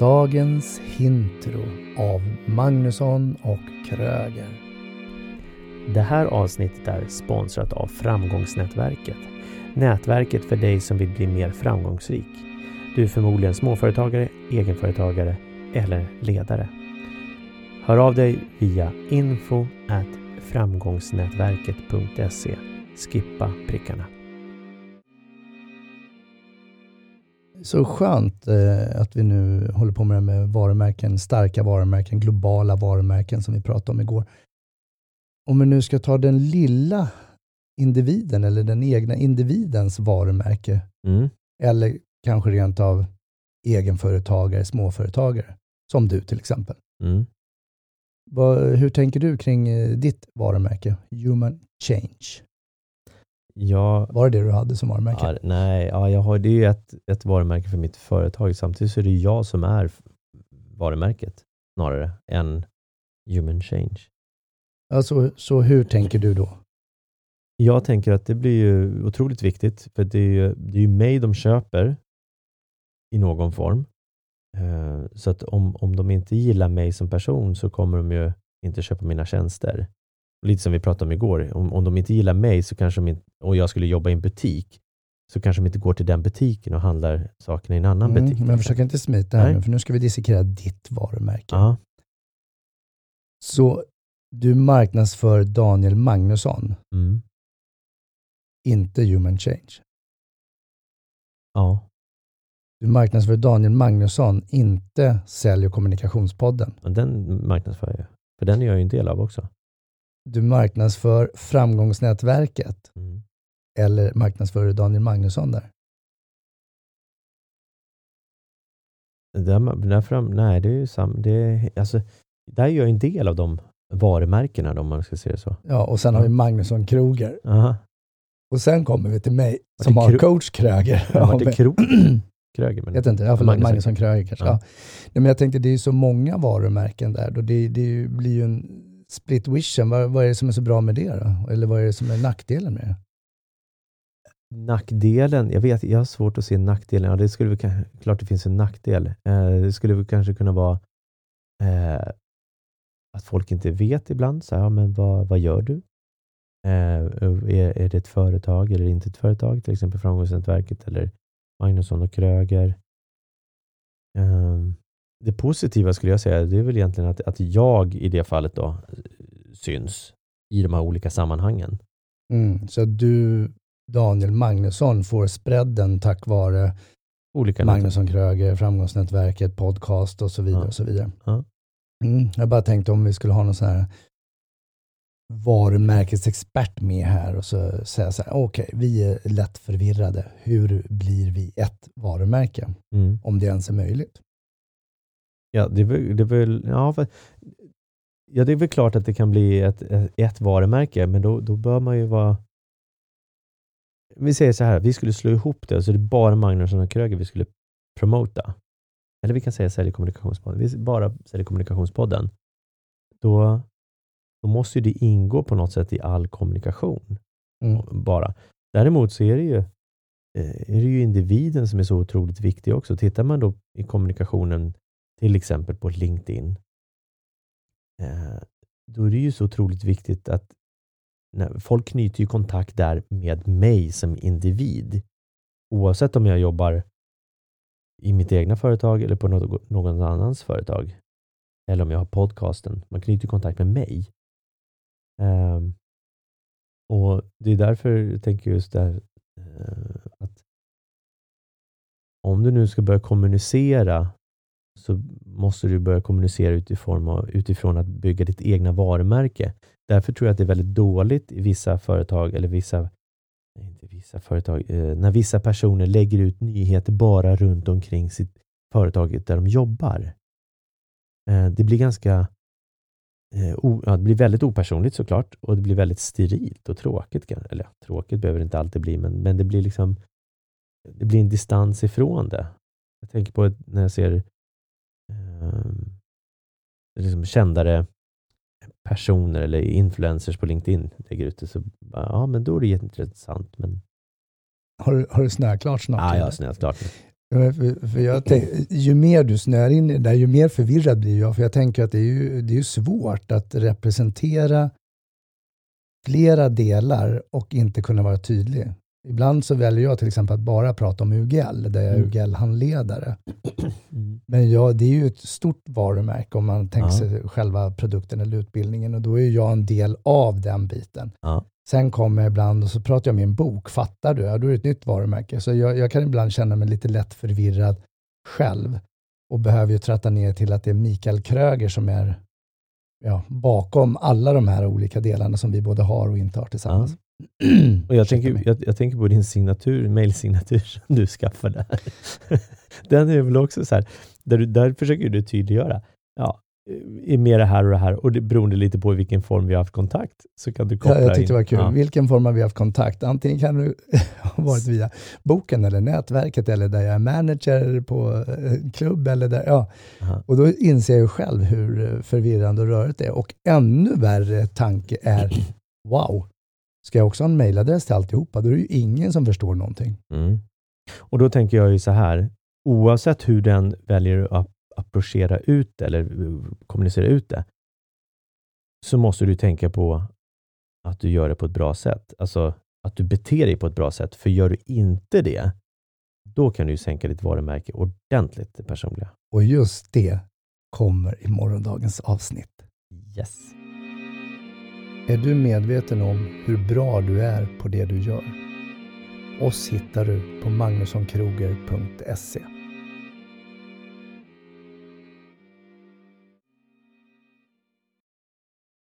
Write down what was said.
dagens Hintro av Magnusson och Kröger. Det här avsnittet är sponsrat av Framgångsnätverket. Nätverket för dig som vill bli mer framgångsrik. Du är förmodligen småföretagare, egenföretagare eller ledare. Hör av dig via info framgångsnätverket.se. Skippa prickarna. Så skönt eh, att vi nu håller på med det med varumärken, starka varumärken, globala varumärken som vi pratade om igår. Om vi nu ska ta den lilla individen eller den egna individens varumärke, Mm. eller kanske rent av egenföretagare, småföretagare, som du till exempel. Mm. Vad, hur tänker du kring eh, ditt varumärke, Human Change? Ja, Var det det du hade som varumärke? ja, nej, ja, jag har, det är ju ett, ett varumärke för mitt företag. Samtidigt så är det jag som är varumärket snarare än human change. Alltså, så hur tänker du då? Jag tänker att det blir ju otroligt viktigt, för det är ju, det är ju mig de köper i någon form. Eh, Så att om, om de inte gillar mig som person så kommer de ju inte köpa mina tjänster. Lite som vi pratade om igår, om, om de inte gillar mig så kanske inte, och jag skulle jobba i en butik, så kanske de inte går till den butiken och handlar sakerna i en annan Mm, butik. men försök inte smita här nu, för nu ska vi dissekera ditt varumärke. Ja, Så du marknadsför Daniel Magnusson, mm, inte Human Change. ja. Du marknadsför Daniel Magnusson, inte Sälj och kommunikationspodden. Den marknadsför jag. För den är jag ju en del av också. Du marknadsför Framgångsnätverket, Mm. eller marknadsför Daniel Magnusson där? Där, där fram, nej, det är ju sam, det alltså, där är jag en del av de varumärkena då, om man ska se det så. Ja, och sen har vi Magnusson Kroger. Aha. Och sen kommer vi till mig som har Kro- coach Kröger. Ja, Ja, Kro Kröger? Men, Jag vet inte, jag får Magnusson. Magnusson Kröger kanske. Ja. Ja. Nej, men jag tänkte det är ju så många varumärken där. Då det, det blir ju en split vision. Vad, vad är det som är så bra med det då? Eller vad är det som är nackdelen med det? Nackdelen, jag vet, jag har svårt att se nackdelen. Ja, det skulle vi, klart det finns en nackdel. Eh, det skulle väl kanske kunna vara eh, att folk inte vet ibland, så här, ja, men vad, vad gör du? Eh, är, är det ett företag eller inte ett företag? Till exempel Framgångsnätverket eller Magnusson och Kröger. Eh, det positiva skulle jag säga, det är väl egentligen att, att jag i det fallet då syns i de här olika sammanhangen. Mm. Så du, Daniel Magnusson, får spreaden tack vare Olika Magnusson Kröger, Framgångsnätverket, podcast och så vidare. Ja. Och så vidare. Ja. Mm. Jag bara tänkte om vi skulle ha någon sån här varumärkesexpert med här och så säga så här, okej, vi är lätt förvirrade. Hur blir vi ett varumärke? Mm. Om det ens är möjligt. Ja, det är väl, det är väl, ja, för, ja, det är väl klart att det kan bli ett, ett, varumärke, men då, då bör man ju vara... Vi säger så här, vi skulle slå ihop det, så det är bara Magnusson och Kröger vi skulle promota. Eller vi kan säga Sälj kommunikationspodden. Vi bara Sälj kommunikationspodden. Då, då måste ju det ingå på något sätt i all kommunikation. Mm. Bara. Däremot så är det ju eh, är det ju individen som är så otroligt viktig också. Tittar man då i kommunikationen till exempel på LinkedIn, eh, då är det ju så otroligt viktigt att när, folk knyter ju kontakt där med mig som individ. Oavsett om jag jobbar i mitt egna företag eller på någon annans företag. Eller om jag har podcasten. Man knyter kontakt med mig. Ehm, och Det är därför jag tänker just där eh, att om du nu ska börja kommunicera så måste du börja kommunicera utifrån, utifrån att bygga ditt egna varumärke. Därför tror jag att det är väldigt dåligt i vissa företag, eller vissa, inte vissa företag, eh, när vissa personer lägger ut nyheter bara runt omkring sitt företag där de jobbar. Eh, det blir ganska eh, o, ja, det blir väldigt opersonligt såklart och det blir väldigt sterilt och tråkigt. Eller tråkigt behöver det inte alltid bli, men, men det blir liksom det blir en distans ifrån det. Jag tänker på när jag ser liksom kändare personer eller influencers på LinkedIn lägger ut det, så ja, men då är det jätteintressant. Men Har, du- har du snöklart snart? ja, jag har snällt klart nu. För, för jag tänk, ju mer du snör in i det där, ju mer förvirrad blir jag. För jag tänker att det är ju, det är ju svårt att representera flera delar och inte kunna vara tydlig. Ibland så väljer jag till exempel att bara prata om UGL, där jag är Mm. UGL-handledare. Mm. Men ja, det är ju ett stort varumärke om man tänker Ja. sig själva produkten eller utbildningen och då är jag en del av den biten. Ja. Sen kommer jag ibland och så pratar jag om min bok, fattar du? Ja, då är det ett nytt varumärke. Så jag, jag kan ibland känna mig lite lätt förvirrad själv och behöver ju tratta ner till att det är Mikael Kröger som är ja, bakom alla de här olika delarna som vi både har och inte har tillsammans. Och jag, tänker, jag, jag tänker på din signatur, mailsignatur som du skaffade. Den är väl också så här, där, du, där försöker du tydliggöra. Ja, är med det här och det här och det beroende lite på i vilken form vi har haft kontakt så kan du koppla Ja, jag tyckte det in. var kul. Ja. Vilken form har vi haft kontakt? Antingen kan du ha varit via boken eller nätverket eller där jag är manager på en klubb eller där, ja. Aha. Och då inser jag ju själv hur eh, förvirrande och rörigt det är. Och ännu värre tanke är, wow, ska jag också ha en mailadress till alltihopa? Då är det ju ingen som förstår någonting. Mm. Och då tänker jag ju så här, oavsett hur den väljer att approchera ut eller uh, kommunicera ut det, så måste du tänka på att du gör det på ett bra sätt. Alltså att du beter dig på ett bra sätt. För gör du inte det, då kan du ju sänka ditt varumärke ordentligt, det personliga. Och just det kommer i morgondagens avsnitt. Yes. Är du medveten om hur bra du är på det du gör? Oss hittar du på magnussonkroger.se.